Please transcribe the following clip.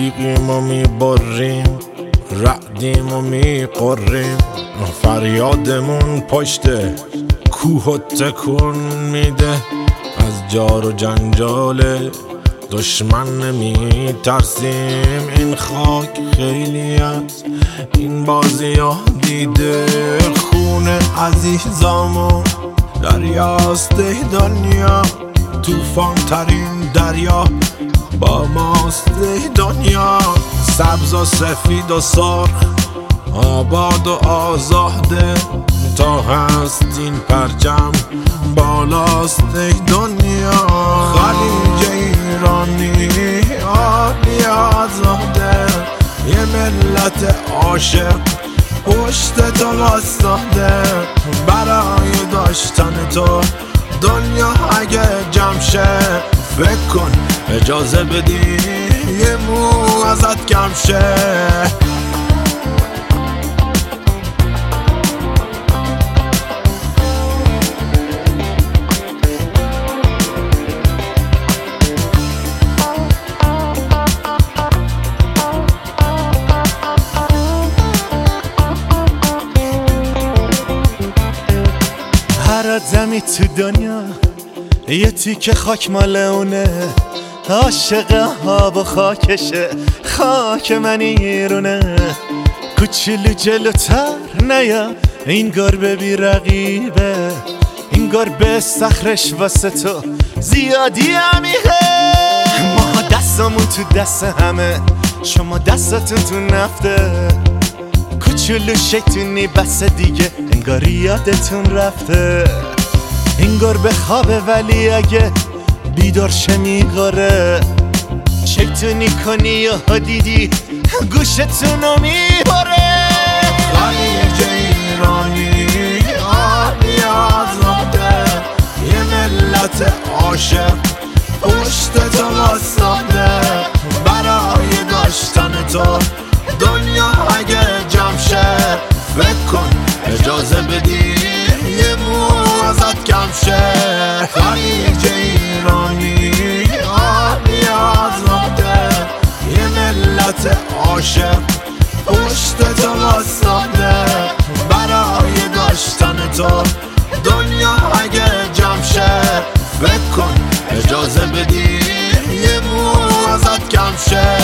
تیغیم و می‌بریم رعدیم و میقریم فریادمون پشت کوه و تکون میده. از جار و جنجال دشمن نمی ترسیم این خاک خیلی از این بازی ها دیده خون عزیزامو دریاست. دنیا توفان ترین دریا با ماست. سبز و سفید و سرخ آباد و آزاده. تا هست این پرچم بالاست دنیا. خلیج ایرانی آبی آزاده. یه ملت عاشق پشت تو واسطاده برای داشتن تو دنیا اگه جمشه فکر کن اجازه بدی یه مو ازت کم شه. هر آدمی تو دنیا یه تیکه خاک مال اونه. عاشق ها و خاکشه خاک من ایرونه. کوچولو جلوتر نیا این گربه بی رقیبه. این گربه سخرش واسه تو زیادی عمیقه. ما دستمون تو دست همه شما دستتون تو نفته. کوچولو شیطونی بس دیگه انگاری یادتون رفته. این گربه خوابه ولی اگه بیدار شه میگاره شیطونی کنی یا دیدی گوشتون رو میباره آبی برای داشتن تو دنیا اگه جمع شه فکر کن اجازه بدی یه مو ازت کم شه. عاشق پشت تو واسطاده برای داشتن تو. دنیا اگه جمع شه فکر کن اجازه بدی. یه مو ازت کم شه.